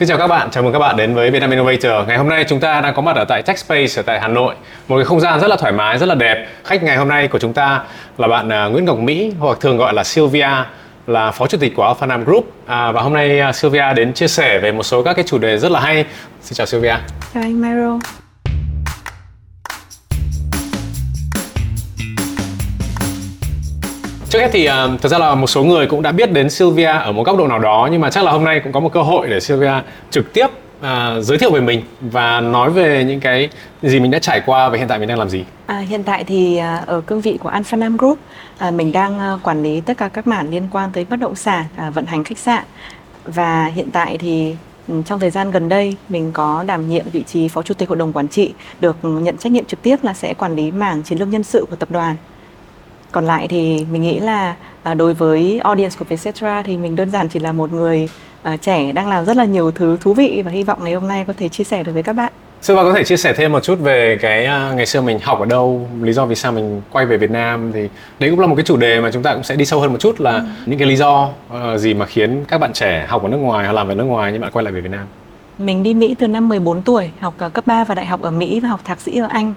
Xin chào các bạn, chào mừng các bạn đến với Vietnam Innovator. Ngày hôm nay chúng ta đang có mặt ở tại TechSpace ở tại Hà Nội. Một cái không gian rất là thoải mái, rất là đẹp. Khách ngày hôm nay của chúng ta là bạn à, Nguyễn Ngọc Mỹ hoặc thường gọi là Sylvia là phó chủ tịch của Alpha Nam Group à, và hôm nay à, Sylvia đến chia sẻ về một số các cái chủ đề rất là hay. Xin chào Sylvia. Chào anh Mero. Trước hết thì um, thật ra là một số người cũng đã biết đến Sylvia ở một góc độ nào đó nhưng mà chắc là hôm nay cũng có một cơ hội để Sylvia trực tiếp uh, giới thiệu về mình và nói về những cái gì mình đã trải qua và hiện tại mình đang làm gì. À, hiện tại thì à, ở cương vị của Alpha Nam Group à, mình đang à, quản lý tất cả các mảng liên quan tới bất động sản, à, vận hành khách sạn và hiện tại thì ừ, trong thời gian gần đây mình có đảm nhiệm vị trí phó chủ tịch hội đồng quản trị được nhận trách nhiệm trực tiếp là sẽ quản lý mảng chiến lược nhân sự của tập đoàn còn lại thì mình nghĩ là à, đối với audience của Vietcetera thì mình đơn giản chỉ là một người à, trẻ đang làm rất là nhiều thứ thú vị và hy vọng ngày hôm nay có thể chia sẻ được với các bạn Sư có thể chia sẻ thêm một chút về cái uh, ngày xưa mình học ở đâu, lý do vì sao mình quay về Việt Nam thì đấy cũng là một cái chủ đề mà chúng ta cũng sẽ đi sâu hơn một chút là ừ. những cái lý do uh, gì mà khiến các bạn trẻ học ở nước ngoài hoặc làm ở nước ngoài nhưng bạn quay lại về Việt Nam. Mình đi Mỹ từ năm 14 tuổi, học cấp 3 và đại học ở Mỹ và học thạc sĩ ở Anh.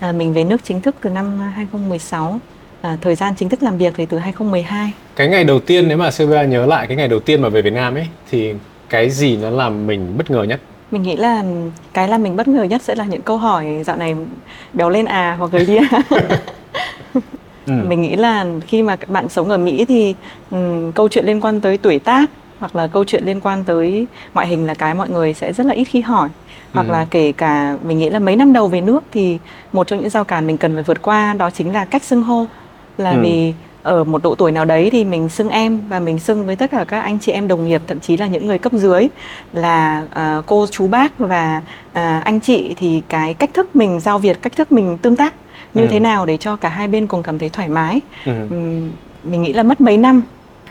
À, mình về nước chính thức từ năm 2016 à, thời gian chính thức làm việc thì từ 2012 cái ngày đầu tiên nếu mà Sylvia nhớ lại cái ngày đầu tiên mà về Việt Nam ấy thì cái gì nó làm mình bất ngờ nhất? Mình nghĩ là cái làm mình bất ngờ nhất sẽ là những câu hỏi dạo này béo lên à hoặc gầy đi. À ừ. mình nghĩ là khi mà bạn sống ở Mỹ thì um, câu chuyện liên quan tới tuổi tác hoặc là câu chuyện liên quan tới ngoại hình là cái mọi người sẽ rất là ít khi hỏi. Hoặc ừ. là kể cả mình nghĩ là mấy năm đầu về nước thì một trong những giao cản mình cần phải vượt qua đó chính là cách xưng hô là ừ. vì ở một độ tuổi nào đấy thì mình xưng em và mình xưng với tất cả các anh chị em đồng nghiệp thậm chí là những người cấp dưới là uh, cô chú bác và uh, anh chị thì cái cách thức mình giao việc cách thức mình tương tác như ừ. thế nào để cho cả hai bên cùng cảm thấy thoải mái ừ. um, mình nghĩ là mất mấy năm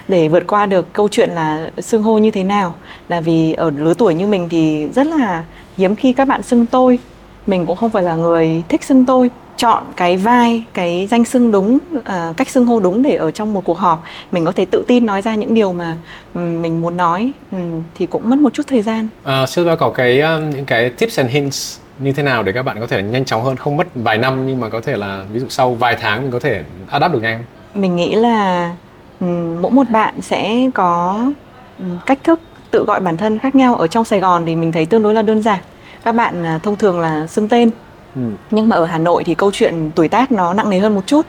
để vượt qua được câu chuyện là xưng hô như thế nào là vì ở lứa tuổi như mình thì rất là hiếm khi các bạn xưng tôi mình cũng không phải là người thích xưng tôi chọn cái vai cái danh xưng đúng uh, cách xưng hô đúng để ở trong một cuộc họp mình có thể tự tin nói ra những điều mà um, mình muốn nói um, thì cũng mất một chút thời gian. À, Silva có cái um, những cái tips and hints như thế nào để các bạn có thể nhanh chóng hơn? Không mất vài năm nhưng mà có thể là ví dụ sau vài tháng mình có thể adapt được nhanh. Mình nghĩ là um, mỗi một bạn sẽ có cách thức tự gọi bản thân khác nhau. Ở trong Sài Gòn thì mình thấy tương đối là đơn giản. Các bạn uh, thông thường là xưng tên Ừ. nhưng mà ở Hà Nội thì câu chuyện tuổi tác nó nặng nề hơn một chút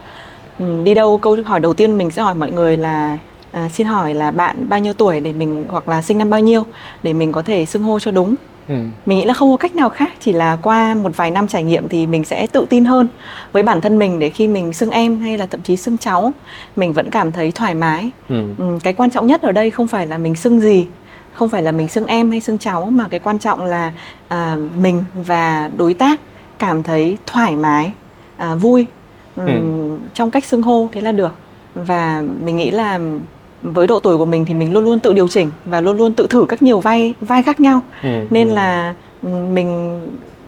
ừ, đi đâu câu hỏi đầu tiên mình sẽ hỏi mọi người là à, xin hỏi là bạn bao nhiêu tuổi để mình hoặc là sinh năm bao nhiêu để mình có thể xưng hô cho đúng ừ. mình nghĩ là không có cách nào khác chỉ là qua một vài năm trải nghiệm thì mình sẽ tự tin hơn với bản thân mình để khi mình xưng em hay là thậm chí xưng cháu mình vẫn cảm thấy thoải mái ừ. Ừ, cái quan trọng nhất ở đây không phải là mình xưng gì không phải là mình xưng em hay xưng cháu mà cái quan trọng là à, mình và đối tác cảm thấy thoải mái à, vui ừ. trong cách xưng hô thế là được và mình nghĩ là với độ tuổi của mình thì mình luôn luôn tự điều chỉnh và luôn luôn tự thử các nhiều vai vai khác nhau ừ. nên là mình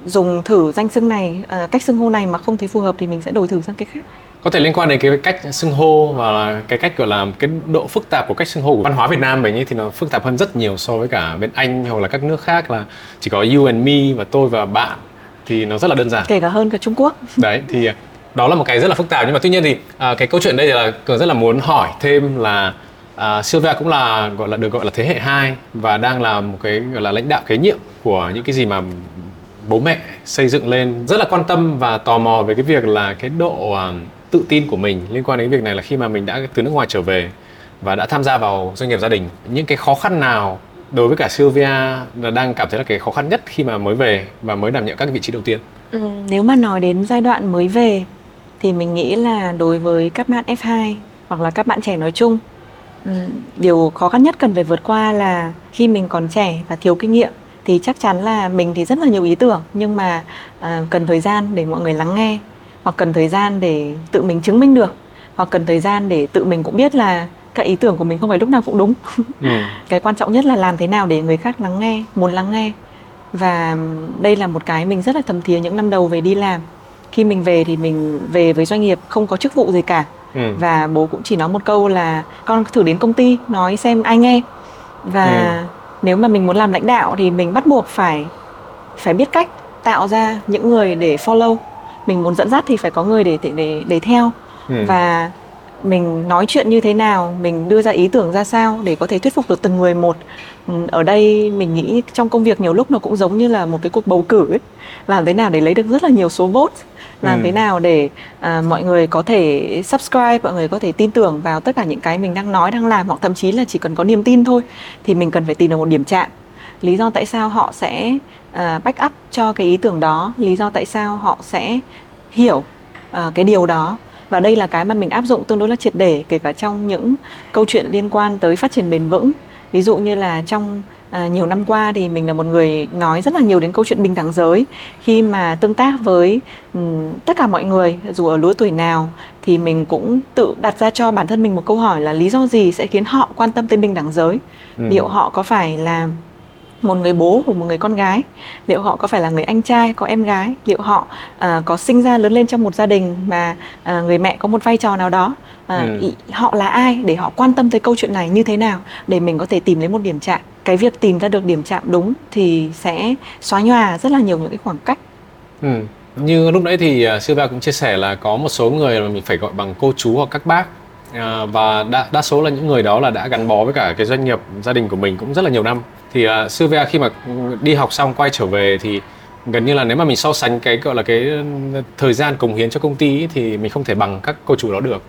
dùng thử danh xưng này à, cách xưng hô này mà không thấy phù hợp thì mình sẽ đổi thử sang cái khác có thể liên quan đến cái cách xưng hô và cái cách gọi là cái độ phức tạp của cách xưng hô của văn hóa Việt Nam mình ấy thì nó phức tạp hơn rất nhiều so với cả bên Anh hoặc là các nước khác là chỉ có you and me và tôi và bạn thì nó rất là đơn giản. Kể cả hơn cả Trung Quốc. Đấy thì đó là một cái rất là phức tạp. Nhưng mà tuy nhiên thì à, cái câu chuyện đây là cường rất là muốn hỏi thêm là à, Sylvia cũng là gọi là được gọi là thế hệ 2 và đang là một cái gọi là lãnh đạo kế nhiệm của những cái gì mà bố mẹ xây dựng lên. Rất là quan tâm và tò mò về cái việc là cái độ uh, tự tin của mình liên quan đến việc này là khi mà mình đã từ nước ngoài trở về và đã tham gia vào doanh nghiệp gia đình những cái khó khăn nào đối với cả Sylvia là đang cảm thấy là cái khó khăn nhất khi mà mới về và mới đảm nhận các vị trí đầu tiên? Ừ, nếu mà nói đến giai đoạn mới về thì mình nghĩ là đối với các bạn F2 hoặc là các bạn trẻ nói chung ừ, điều khó khăn nhất cần phải vượt qua là khi mình còn trẻ và thiếu kinh nghiệm thì chắc chắn là mình thì rất là nhiều ý tưởng nhưng mà à, cần thời gian để mọi người lắng nghe hoặc cần thời gian để tự mình chứng minh được hoặc cần thời gian để tự mình cũng biết là các ý tưởng của mình không phải lúc nào cũng đúng ừ. cái quan trọng nhất là làm thế nào để người khác lắng nghe muốn lắng nghe và đây là một cái mình rất là thầm thía những năm đầu về đi làm khi mình về thì mình về với doanh nghiệp không có chức vụ gì cả ừ. và bố cũng chỉ nói một câu là con thử đến công ty nói xem ai nghe và ừ. nếu mà mình muốn làm lãnh đạo thì mình bắt buộc phải phải biết cách tạo ra những người để follow mình muốn dẫn dắt thì phải có người để để để theo ừ. và mình nói chuyện như thế nào mình đưa ra ý tưởng ra sao để có thể thuyết phục được từng người một. Ừ, ở đây mình nghĩ trong công việc nhiều lúc nó cũng giống như là một cái cuộc bầu cử ấy. Làm thế nào để lấy được rất là nhiều số vote? Làm ừ. thế nào để à, mọi người có thể subscribe mọi người có thể tin tưởng vào tất cả những cái mình đang nói đang làm hoặc thậm chí là chỉ cần có niềm tin thôi thì mình cần phải tìm được một điểm chạm. Lý do tại sao họ sẽ uh, back up cho cái ý tưởng đó lý do tại sao họ sẽ hiểu uh, cái điều đó và đây là cái mà mình áp dụng tương đối là triệt để kể cả trong những câu chuyện liên quan tới phát triển bền vững. Ví dụ như là trong à, nhiều năm qua thì mình là một người nói rất là nhiều đến câu chuyện bình đẳng giới. Khi mà tương tác với um, tất cả mọi người dù ở lứa tuổi nào thì mình cũng tự đặt ra cho bản thân mình một câu hỏi là lý do gì sẽ khiến họ quan tâm tới bình đẳng giới? Ừ. liệu họ có phải là một người bố của một người con gái. Liệu họ có phải là người anh trai có em gái? Liệu họ uh, có sinh ra lớn lên trong một gia đình mà uh, người mẹ có một vai trò nào đó? Uh, ừ. họ là ai? Để họ quan tâm tới câu chuyện này như thế nào? Để mình có thể tìm lấy một điểm chạm. Cái việc tìm ra được điểm chạm đúng thì sẽ xóa nhòa rất là nhiều những cái khoảng cách. Ừ. như lúc nãy thì uh, Sylvia cũng chia sẻ là có một số người mà mình phải gọi bằng cô chú hoặc các bác. À, và đa, đa số là những người đó là đã gắn bó với cả cái doanh nghiệp gia đình của mình cũng rất là nhiều năm thì à, uh, Sylvia khi mà đi học xong quay trở về thì gần như là nếu mà mình so sánh cái gọi là cái ừ, thời gian cống hiến cho công ty ấy, thì mình không thể bằng các cô chủ đó được.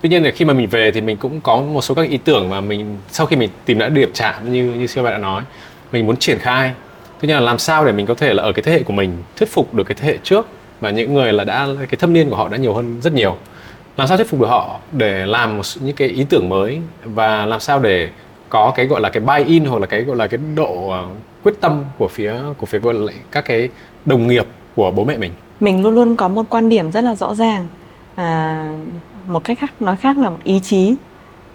Tuy nhiên là khi mà mình về thì mình cũng có một số các ý tưởng mà mình sau khi mình tìm đã điểm chạm như như Sylvia đã nói mình muốn triển khai. Tuy nhiên là làm sao để mình có thể là ở cái thế hệ của mình thuyết phục được cái thế hệ trước và những người là đã cái thâm niên của họ đã nhiều hơn rất nhiều? Làm sao thuyết phục được họ để làm một những cái ý tưởng mới và làm sao để có cái gọi là cái buy in hoặc là cái gọi là cái độ ờ, quyết tâm của phía của phía gọi là các cái đồng nghiệp của bố mẹ mình. Mình luôn luôn có một quan điểm rất là rõ ràng. À, một cách khác nói khác là một ý chí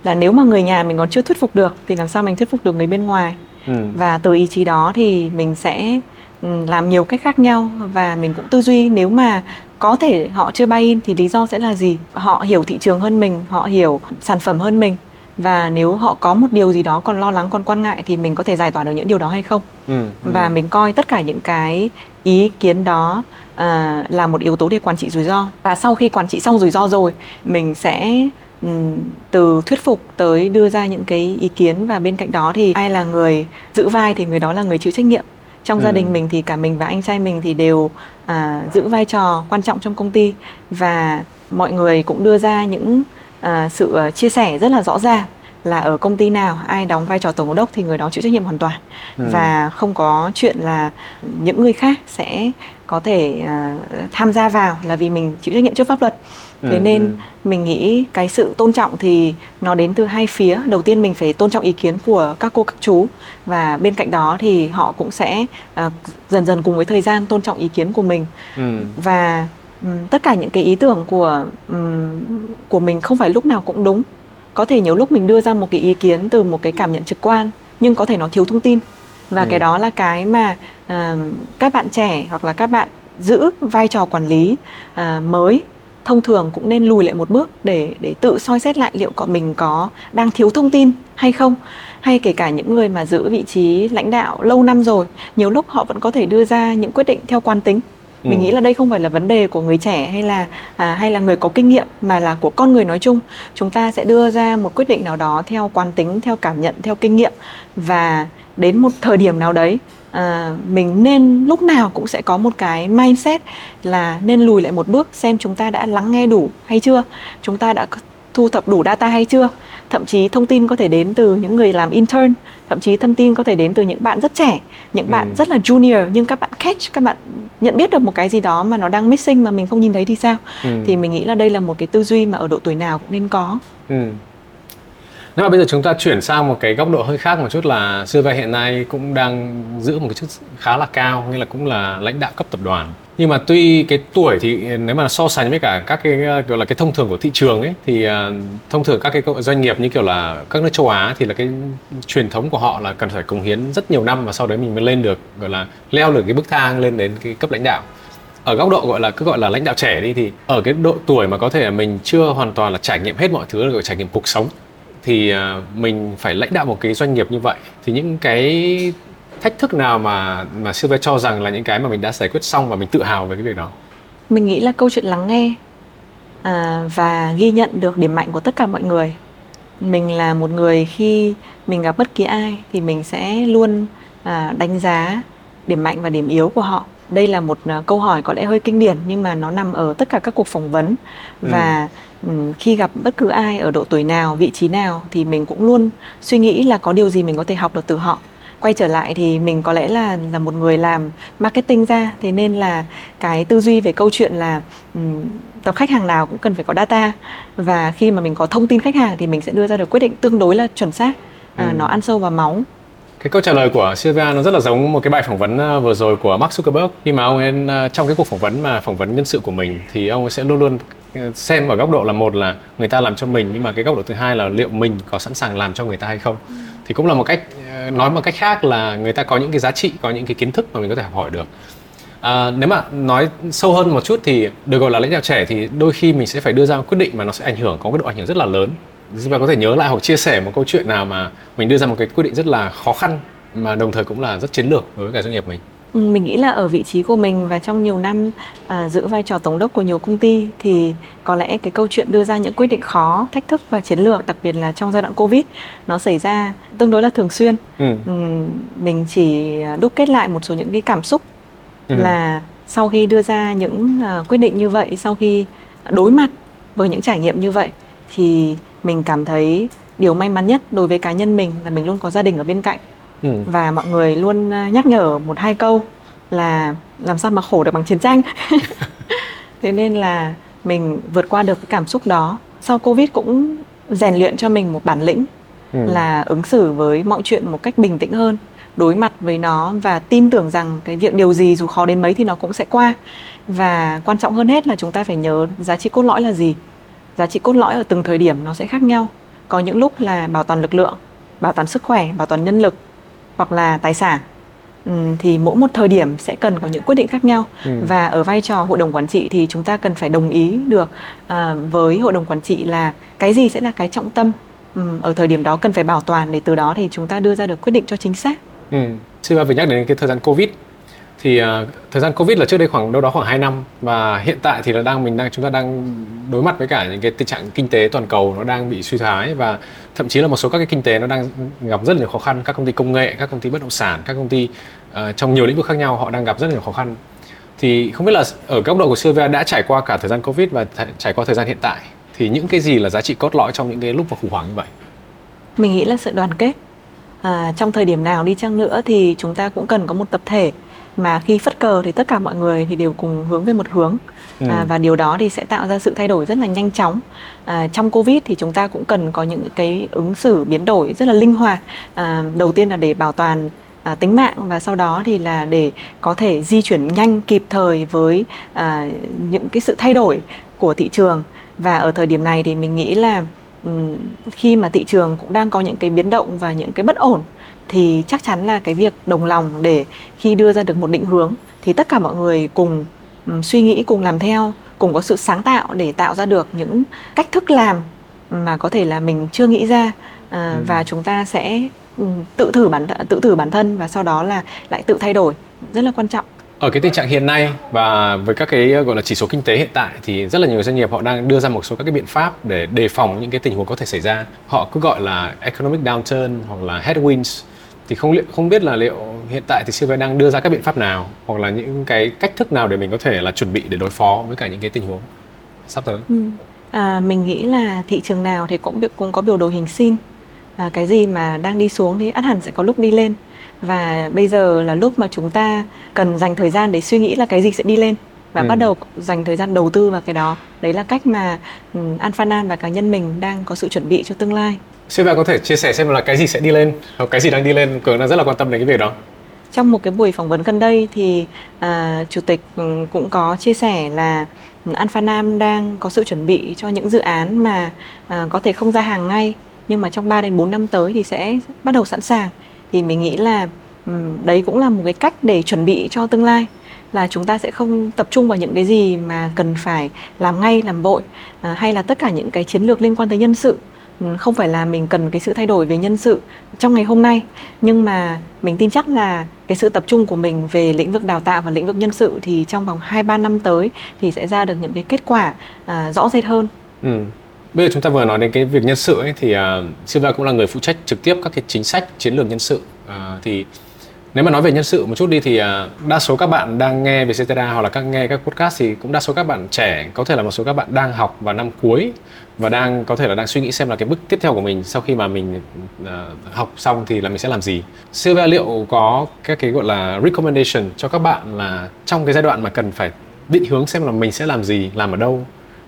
là nếu mà người nhà mình còn chưa thuyết phục được thì làm sao mình thuyết phục được người bên ngoài? Ừ. và từ ý chí đó thì mình sẽ ừ, làm nhiều cách khác nhau và mình cũng tư duy nếu mà có thể họ chưa buy in thì lý do sẽ là gì? Họ hiểu thị trường hơn mình họ hiểu sản phẩm hơn mình và nếu họ có một điều gì đó còn lo lắng còn quan ngại thì mình có thể giải tỏa được những điều đó hay không? Ừ, ừ. và mình coi tất cả những cái ý kiến đó à, là một yếu tố để quản trị rủi ro. Và sau khi quản trị xong rủi ro rồi mình sẽ um, từ thuyết phục tới đưa ra những cái ý kiến. Và bên cạnh đó thì ai là người giữ vai thì người đó là người chịu trách nhiệm. Trong ừ. gia đình mình thì cả mình và anh trai mình thì đều à, giữ vai trò quan trọng trong công ty. Và mọi người cũng đưa ra những à, sự à, chia sẻ rất là rõ ràng là ở công ty nào ai đóng vai trò tổng giám đốc thì người đó chịu trách nhiệm hoàn toàn ừ. và không có chuyện là những người khác sẽ có thể uh, tham gia vào là vì mình chịu trách nhiệm trước pháp luật thế ừ, nên ừ. mình nghĩ cái sự tôn trọng thì nó đến từ hai phía đầu tiên mình phải tôn trọng ý kiến của các cô các chú và bên cạnh đó thì họ cũng sẽ uh, dần dần cùng với thời gian tôn trọng ý kiến của mình ừ. và tất cả những cái ý tưởng của um, của mình không phải lúc nào cũng đúng. Có thể nhiều lúc mình đưa ra một cái ý kiến từ một cái cảm nhận trực quan nhưng có thể nó thiếu thông tin. Và ừ. cái đó là cái mà uh, các bạn trẻ hoặc là các bạn giữ vai trò quản lý uh, mới thông thường cũng nên lùi lại một bước để để tự soi xét lại liệu có mình có đang thiếu thông tin hay không. Hay kể cả những người mà giữ vị trí lãnh đạo lâu năm rồi nhiều lúc họ vẫn có thể đưa ra những quyết định theo quan tính ừ. mình nghĩ là đây không phải là vấn đề của người trẻ hay là à, hay là người có kinh nghiệm mà là của con người nói chung. Chúng ta sẽ đưa ra một quyết định nào đó theo quán tính theo cảm nhận theo kinh nghiệm. Và đến một thời điểm nào đấy à, mình nên lúc nào cũng sẽ có một cái mindset là nên lùi lại một bước xem chúng ta đã lắng nghe đủ hay chưa. Chúng ta đã thu thập đủ data hay chưa thậm chí thông tin có thể đến từ những người làm intern thậm chí thông tin có thể đến từ những bạn rất trẻ những bạn ừ. rất là junior nhưng các bạn catch các bạn nhận biết được một cái gì đó mà nó đang missing mà mình không nhìn thấy thì sao ừ. thì mình nghĩ là đây là một cái tư duy mà ở độ tuổi nào cũng nên có ừ. nếu mà bây giờ chúng ta chuyển sang một cái góc độ hơi khác một chút là xưa hiện nay cũng đang giữ một cái chức khá là cao như là cũng là lãnh đạo cấp tập đoàn nhưng mà tuy cái tuổi thì, nếu mà so sánh với cả các cái, gọi là cái thông thường của thị trường ấy, thì à, thông thường các cái doanh nghiệp như kiểu là các nước châu Á thì là cái truyền thống của họ là cần phải cống hiến rất nhiều năm và sau đấy mình mới lên được, gọi là, leo được cái bức thang lên đến cái cấp lãnh đạo. Ở góc độ gọi là, cứ gọi là lãnh đạo trẻ đi thì ở cái độ tuổi mà có thể là mình chưa hoàn toàn là trải nghiệm hết mọi thứ, gọi trải nghiệm cuộc sống, thì à, mình phải lãnh đạo một cái doanh nghiệp như vậy. Thì những cái thách thức nào mà mà Sylvia cho rằng là những cái mà mình đã giải quyết xong và mình tự hào về cái việc đó? Mình nghĩ là câu chuyện lắng nghe à, và ghi nhận được điểm mạnh của tất cả mọi người. Mình là một người khi mình gặp bất kỳ ai thì mình sẽ luôn à, đánh giá điểm mạnh và điểm yếu của họ. Đây là một uh, câu hỏi có lẽ hơi kinh điển nhưng mà nó nằm ở tất cả các cuộc phỏng vấn. Ừ. và um, khi gặp bất cứ ai ở độ tuổi nào vị trí nào thì mình cũng luôn suy nghĩ là có điều gì mình có thể học được từ họ quay trở lại thì mình có lẽ là là một người làm marketing ra thế nên là cái tư duy về câu chuyện là um, tập khách hàng nào cũng cần phải có data. Và khi mà mình có thông tin khách hàng thì mình sẽ đưa ra được quyết định tương đối là chuẩn xác. À, ừ. nó ăn sâu vào máu. Cái câu trả lời của Sylvia nó rất là giống một cái bài phỏng vấn ờ, vừa rồi của Mark Zuckerberg. Khi mà ông ấy ờ, trong cái cuộc phỏng vấn mà phỏng vấn nhân sự của mình thì ông ấy sẽ luôn luôn ờ, xem ở góc độ là một là người ta làm cho mình nhưng mà cái góc độ thứ hai là liệu mình có sẵn sàng làm cho người ta hay không. Thì cũng là một cách nói một cách khác là người ta có những cái giá trị có những cái kiến thức mà mình có thể học hỏi được. À, nếu mà nói sâu hơn một chút thì được gọi là lãnh đạo trẻ thì đôi khi mình sẽ phải đưa ra một quyết định mà nó sẽ ảnh hưởng có cái độ ảnh hưởng rất là lớn. Và có thể nhớ lại hoặc chia sẻ một câu chuyện nào mà mình đưa ra một cái quyết định rất là khó khăn mà đồng thời cũng là rất chiến lược đối với cả doanh nghiệp mình mình nghĩ là ở vị trí của mình và trong nhiều năm à, giữ vai trò tổng đốc của nhiều công ty thì có lẽ cái câu chuyện đưa ra những quyết định khó, thách thức và chiến lược, đặc biệt là trong giai đoạn covid nó xảy ra tương đối là thường xuyên. Ừ. Ừ, mình chỉ đúc kết lại một số những cái cảm xúc ừ. là sau khi đưa ra những uh, quyết định như vậy, sau khi đối mặt với những trải nghiệm như vậy thì mình cảm thấy điều may mắn nhất đối với cá nhân mình là mình luôn có gia đình ở bên cạnh ừ. và mọi người luôn à, nhắc nhở một hai câu là làm sao mà khổ được bằng chiến tranh. Thế nên là mình vượt qua được cái cảm xúc đó. Sau covid cũng rèn luyện cho mình một bản lĩnh ừ. là ứng xử với mọi chuyện một cách bình tĩnh hơn đối mặt với nó và tin tưởng rằng cái việc điều gì dù khó đến mấy thì nó cũng sẽ qua. Và quan trọng hơn hết là chúng ta phải nhớ giá trị cốt lõi là gì. Giá trị cốt lõi ở từng thời điểm nó sẽ khác nhau. Có những lúc là bảo toàn lực lượng bảo toàn sức khỏe bảo toàn nhân lực hoặc là tài sản ừ, thì mỗi một thời điểm sẽ cần có những quyết định khác nhau ừ. và ở vai trò hội đồng quản trị thì chúng ta cần phải đồng ý được uh, với hội đồng quản trị là cái gì sẽ là cái trọng tâm um, ở thời điểm đó cần phải bảo toàn để từ đó thì chúng ta đưa ra được quyết định cho chính xác. Ừ. Sư vừa nhắc đến cái thời gian Covid thì uh, thời gian covid là trước đây khoảng đâu đó khoảng 2 năm và hiện tại thì là đang mình đang chúng ta đang đối mặt với cả những cái tình trạng kinh tế toàn cầu nó đang bị suy thoái và thậm chí là một số các cái kinh tế nó đang gặp rất nhiều khó khăn. Các công ty công nghệ các công ty bất động sản các công ty uh, trong nhiều lĩnh vực khác nhau họ đang gặp rất nhiều khó khăn. Thì không biết là ở góc độ của Sylvia đã trải qua cả thời gian covid và th- trải qua thời gian hiện tại thì những cái gì là giá trị cốt lõi trong những cái lúc mà khủng hoảng như vậy? Mình nghĩ là sự đoàn kết. À, trong thời điểm nào đi chăng nữa thì chúng ta cũng cần có một tập thể mà khi phất cờ thì tất cả mọi người thì đều cùng hướng về một hướng. Ừ. à, và điều đó thì sẽ tạo ra sự thay đổi rất là nhanh chóng. À, trong covid thì chúng ta cũng cần có những cái ứng xử biến đổi rất là linh hoạt. À, đầu tiên là để bảo toàn à, tính mạng và sau đó thì là để có thể di chuyển nhanh kịp thời với à, những cái sự thay đổi của thị trường. Và ở thời điểm này thì mình nghĩ là khi mà thị trường cũng đang có những cái biến động và những cái bất ổn thì chắc chắn là cái việc đồng lòng để khi đưa ra được một định hướng thì tất cả mọi người cùng suy nghĩ cùng làm theo cùng có sự sáng tạo để tạo ra được những cách thức làm mà có thể là mình chưa nghĩ ra. À, ừ. và chúng ta sẽ tự thử bản tự thử bản thân và sau đó là lại tự thay đổi. Rất là quan trọng. Ở cái tình trạng hiện nay và với các cái gọi là chỉ số kinh tế hiện tại thì rất là nhiều doanh nghiệp họ đang đưa ra một số các cái biện pháp để đề phòng những cái tình huống có thể xảy ra. Họ cứ gọi là economic downturn hoặc là headwinds thì không liệu không biết là liệu hiện tại thì Silver đang đưa ra các biện pháp nào hoặc là những cái cách thức nào để mình có thể là chuẩn bị để đối phó với cả những cái tình huống sắp tới. Ừ. À, mình nghĩ là thị trường nào thì cũng cũng có biểu đồ hình sin. À, cái gì mà đang đi xuống thì ắt hẳn sẽ có lúc đi lên và bây giờ là lúc mà chúng ta cần dành thời gian để suy nghĩ là cái gì sẽ đi lên và ừ. bắt đầu dành thời gian đầu tư vào cái đó đấy là cách mà um, Alphanan và cá nhân mình đang có sự chuẩn bị cho tương lai Xin bạn có thể chia sẻ xem là cái gì sẽ đi lên hoặc cái gì đang đi lên cường đang rất là quan tâm đến cái việc đó. Trong một cái buổi phỏng vấn gần đây thì à, chủ tịch ừ, cũng có chia sẻ là Alpha Nam đang có sự chuẩn bị cho những dự án mà à, có thể không ra hàng ngay nhưng mà trong 3 đến 4 năm tới thì sẽ bắt đầu sẵn sàng. Thì mình nghĩ là ừ, đấy cũng là một cái cách để chuẩn bị cho tương lai là chúng ta sẽ không tập trung vào những cái gì mà cần phải làm ngay làm vội à, hay là tất cả những cái chiến lược liên quan tới nhân sự không phải là mình cần cái sự thay đổi về nhân sự trong ngày hôm nay nhưng mà mình tin chắc là cái sự tập trung của mình về lĩnh vực đào tạo và lĩnh vực nhân sự thì trong vòng 2 3 năm tới thì sẽ ra được những cái kết quả à, rõ rệt hơn. Ừ. Bây giờ chúng ta vừa nói đến cái việc nhân sự ấy thì uh, Silva cũng là người phụ trách trực tiếp các cái chính sách chiến lược nhân sự. Uh, thì nếu mà nói về nhân sự một chút đi thì à, đa số các bạn đang nghe về Cetera hoặc là các nghe các podcast thì cũng đa số các bạn trẻ có thể là một số các bạn đang học vào năm cuối và đang có thể là đang suy nghĩ xem là cái bước tiếp theo của mình sau khi mà mình uh, học xong thì là mình sẽ làm gì. Silva liệu có các cái gọi là recommendation cho các bạn là trong cái giai đoạn mà cần phải định hướng xem là mình sẽ làm gì, làm ở đâu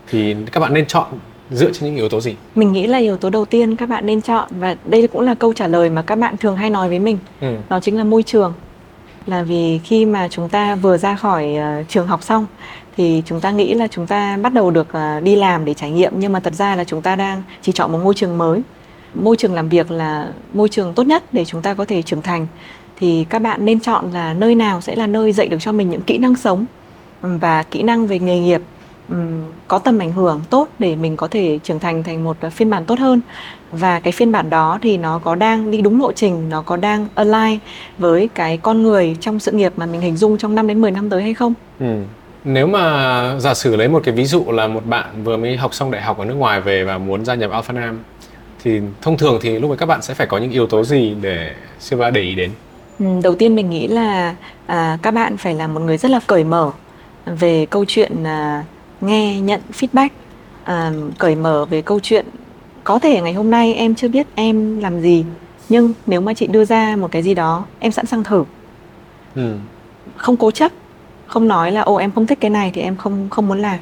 thì các bạn nên chọn dựa trên những yếu tố gì? Mình nghĩ là yếu tố đầu tiên các bạn nên chọn và đây cũng là câu trả lời mà các bạn thường hay nói với mình. Ừ. Đó chính là môi trường. Là vì khi mà chúng ta vừa ra khỏi uh, trường học xong thì chúng ta nghĩ là chúng ta bắt đầu được uh, đi làm để trải nghiệm nhưng mà thật ra là chúng ta đang chỉ chọn một môi trường mới. Môi trường làm việc là môi trường tốt nhất để chúng ta có thể trưởng thành. Thì các bạn nên chọn là nơi nào sẽ là nơi dạy được cho mình những kỹ năng sống và kỹ năng về nghề nghiệp có tầm ảnh hưởng tốt để mình có thể trưởng thành thành một phiên bản tốt hơn và cái phiên bản đó thì nó có đang đi đúng lộ trình nó có đang align với cái con người trong sự nghiệp mà mình hình dung trong 5 đến 10 năm tới hay không ừ. Nếu mà giả sử lấy một cái ví dụ là một bạn vừa mới học xong đại học ở nước ngoài về và muốn gia nhập Alpha Nam thì thông thường thì lúc ấy các bạn sẽ phải có những yếu tố gì để Silva để ý đến? đầu tiên mình nghĩ là à, các bạn phải là một người rất là cởi mở về câu chuyện à, nghe nhận feedback à, cởi mở về câu chuyện. Có thể ngày hôm nay em chưa biết em làm gì nhưng nếu mà chị đưa ra một cái gì đó em sẵn sàng thử. Ừ. không cố chấp không nói là ô em không thích cái này thì em không không muốn làm.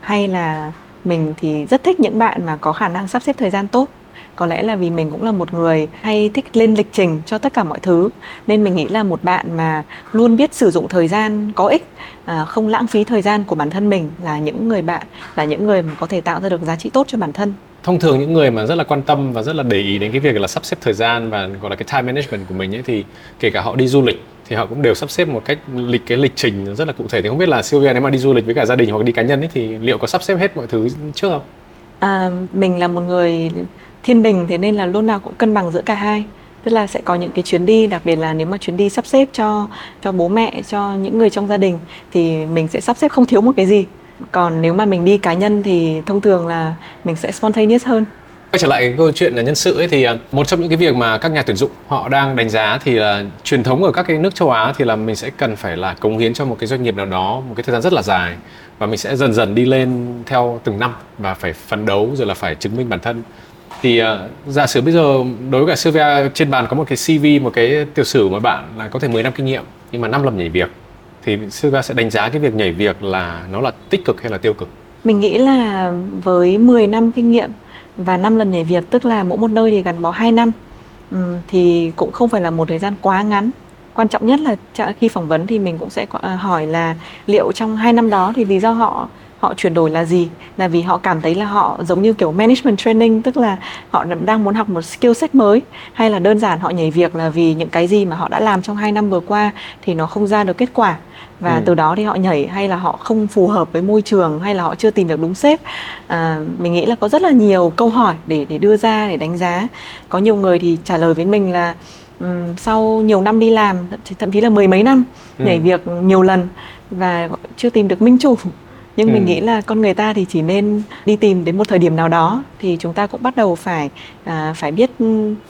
Hay là mình thì rất thích những bạn mà có khả năng sắp xếp thời gian tốt có lẽ là vì mình cũng là một người hay thích lên lịch trình cho tất cả mọi thứ nên mình nghĩ là một bạn mà luôn biết sử dụng thời gian có ích à, không lãng phí thời gian của bản thân mình là những người bạn là những người mà có thể tạo ra được giá trị tốt cho bản thân thông thường những người mà rất là quan tâm và rất là để ý đến cái việc là sắp xếp thời gian và gọi là cái time management của mình ấy thì kể cả họ đi du lịch thì họ cũng đều sắp xếp một cách lịch cái lịch trình rất là cụ thể thì không biết là Sylvia nếu mà đi du lịch với cả gia đình hoặc đi cá nhân ấy thì liệu có sắp xếp hết mọi thứ trước không? À, mình là một người thiên đình thế nên là lúc nào cũng cân bằng giữa cả hai. Tức là sẽ có những cái chuyến đi, đặc biệt là nếu mà chuyến đi sắp xếp cho cho bố mẹ, cho những người trong gia đình, thì mình sẽ sắp xếp không thiếu một cái gì. Còn nếu mà mình đi cá nhân thì thông thường là mình sẽ spontaneous hơn. Quay trở lại cái câu chuyện là nhân sự ấy thì à, một trong những cái việc mà các nhà tuyển dụng họ đang đánh giá thì là truyền thống ở các cái nước châu Á thì là mình sẽ cần phải là cống hiến cho một cái doanh nghiệp nào đó một cái thời gian rất là dài và mình sẽ dần dần đi lên theo từng năm và phải phấn đấu rồi là phải chứng minh bản thân thì uh, giả sử bây giờ đối với cả Sylvia trên bàn có một cái CV một cái tiểu sử mà bạn là có thể 10 năm kinh nghiệm nhưng mà năm lần nhảy việc. Thì Sylvia sẽ đánh giá cái việc nhảy việc là nó là tích cực hay là tiêu cực? Mình nghĩ là với 10 năm kinh nghiệm và 5 lần nhảy việc tức là mỗi một nơi thì gắn bó 2 năm ừ, thì cũng không phải là một thời gian quá ngắn. Quan trọng nhất là khi phỏng vấn thì mình cũng sẽ ờ, hỏi là liệu trong hai năm đó thì lý do họ họ chuyển đổi là gì? Là vì họ cảm thấy là họ giống như kiểu management training tức là họ đang muốn học một skill set mới hay là đơn giản họ nhảy việc là vì những cái gì mà họ đã làm trong hai năm vừa qua thì nó không ra được kết quả. Và ừ. từ đó thì họ nhảy hay là họ không phù hợp với môi trường hay là họ chưa tìm được đúng sếp. À, mình nghĩ là có rất là nhiều câu hỏi để để đưa ra để đánh giá. Có nhiều người thì trả lời với mình là um, sau nhiều năm đi làm thậm chí là mười mấy năm ừ. nhảy việc nhiều lần và chưa tìm được minh chủ nhưng ừ. mình nghĩ là con người ta thì chỉ nên đi tìm đến một thời điểm nào đó thì chúng ta cũng bắt đầu phải à, phải biết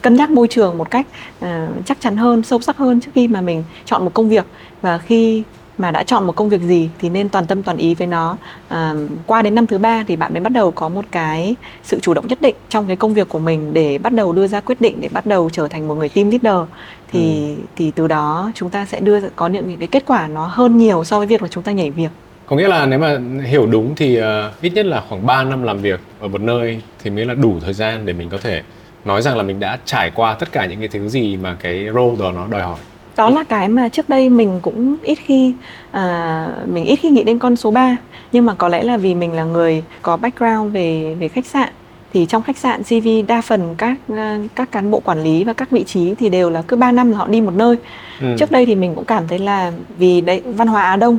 cân nhắc môi trường một cách à, chắc chắn hơn sâu sắc hơn trước khi mà mình chọn một công việc và khi mà đã chọn một công việc gì thì nên toàn tâm toàn ý với nó à, qua đến năm thứ ba thì bạn mới bắt đầu có một cái sự chủ động nhất định trong cái công việc của mình để bắt đầu đưa ra quyết định để bắt đầu trở thành một người team leader thì ừ. thì từ đó chúng ta sẽ đưa có những cái kết quả nó hơn nhiều so với việc là chúng ta nhảy việc có nghĩa là nếu mà hiểu đúng thì uh, ít nhất là khoảng 3 năm làm việc ở một nơi thì mới là đủ thời gian để mình có thể nói rằng là mình đã trải qua tất cả những cái thứ gì mà cái role đó nó đòi hỏi đó là cái mà trước đây mình cũng ít khi à, mình ít khi nghĩ đến con số 3 nhưng mà có lẽ là vì mình là người có background về về khách sạn thì trong khách sạn CV đa phần các à, các cán bộ quản lý và các vị trí thì đều là cứ 3 năm là họ đi một nơi. Ừ. Trước đây thì mình cũng cảm thấy là vì đấy văn hóa Á Đông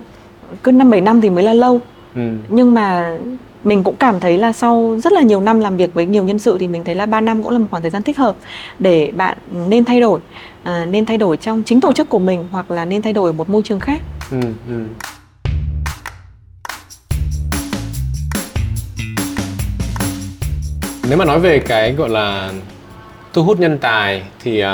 cứ năm bảy năm thì mới là lâu ừ. nhưng mà mình cũng cảm thấy là sau rất là nhiều năm làm việc với nhiều nhân sự thì mình thấy là 3 năm cũng là một khoảng thời gian thích hợp để bạn nên thay đổi à, nên thay đổi trong chính tổ chức của mình hoặc là nên thay đổi ở một môi trường khác ừ, ừ. nếu mà nói về cái gọi là thu hút nhân tài thì uh,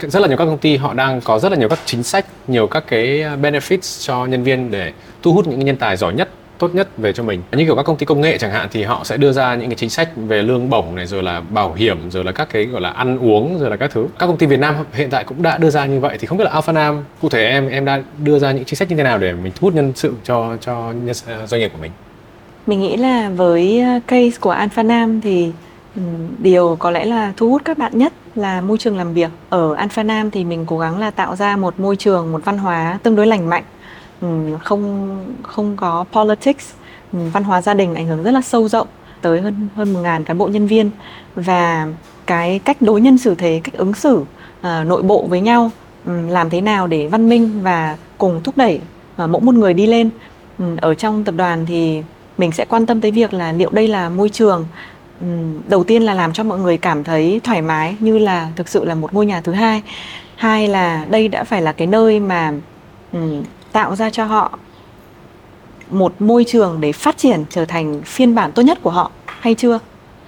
rất là nhiều các công ty họ đang có rất là nhiều các chính sách nhiều các cái benefits cho nhân viên để thu hút những nhân tài giỏi nhất tốt nhất về cho mình. Như kiểu các công ty công nghệ chẳng hạn thì họ sẽ đưa ra những cái chính sách về lương bổng này rồi là bảo hiểm rồi là các cái gọi là ăn uống rồi là các thứ. Các công ty Việt Nam hiện tại cũng đã đưa ra như vậy thì không biết là Alpha Nam cụ thể em em đã đưa ra những chính sách như thế nào để mình thu hút nhân sự cho cho nhân, doanh nghiệp của mình? Mình nghĩ là với ờ, case của Alpha Nam thì ừ, điều có lẽ là thu hút các bạn nhất là môi trường làm việc. Ở Alpha Nam thì mình cố gắng là tạo ra một môi trường một văn hóa tương đối lành mạnh. Ừ, không không có politics ừ, văn hóa gia đình ảnh hưởng rất là sâu rộng tới hơn hơn một ngàn cán bộ nhân viên. Và cái cách đối nhân xử thế cách ứng xử uh, nội bộ với nhau um, làm thế nào để văn minh và cùng thúc đẩy uh, mỗi một người đi lên. Um, ở trong tập đoàn thì mình sẽ quan tâm tới việc là liệu đây là môi trường um, đầu tiên là làm cho mọi người cảm thấy thoải mái như là thực sự là một ngôi nhà thứ hai. Hai là đây đã phải là cái nơi mà um, tạo ra cho họ một môi trường để phát triển trở thành phiên bản tốt nhất của họ hay chưa?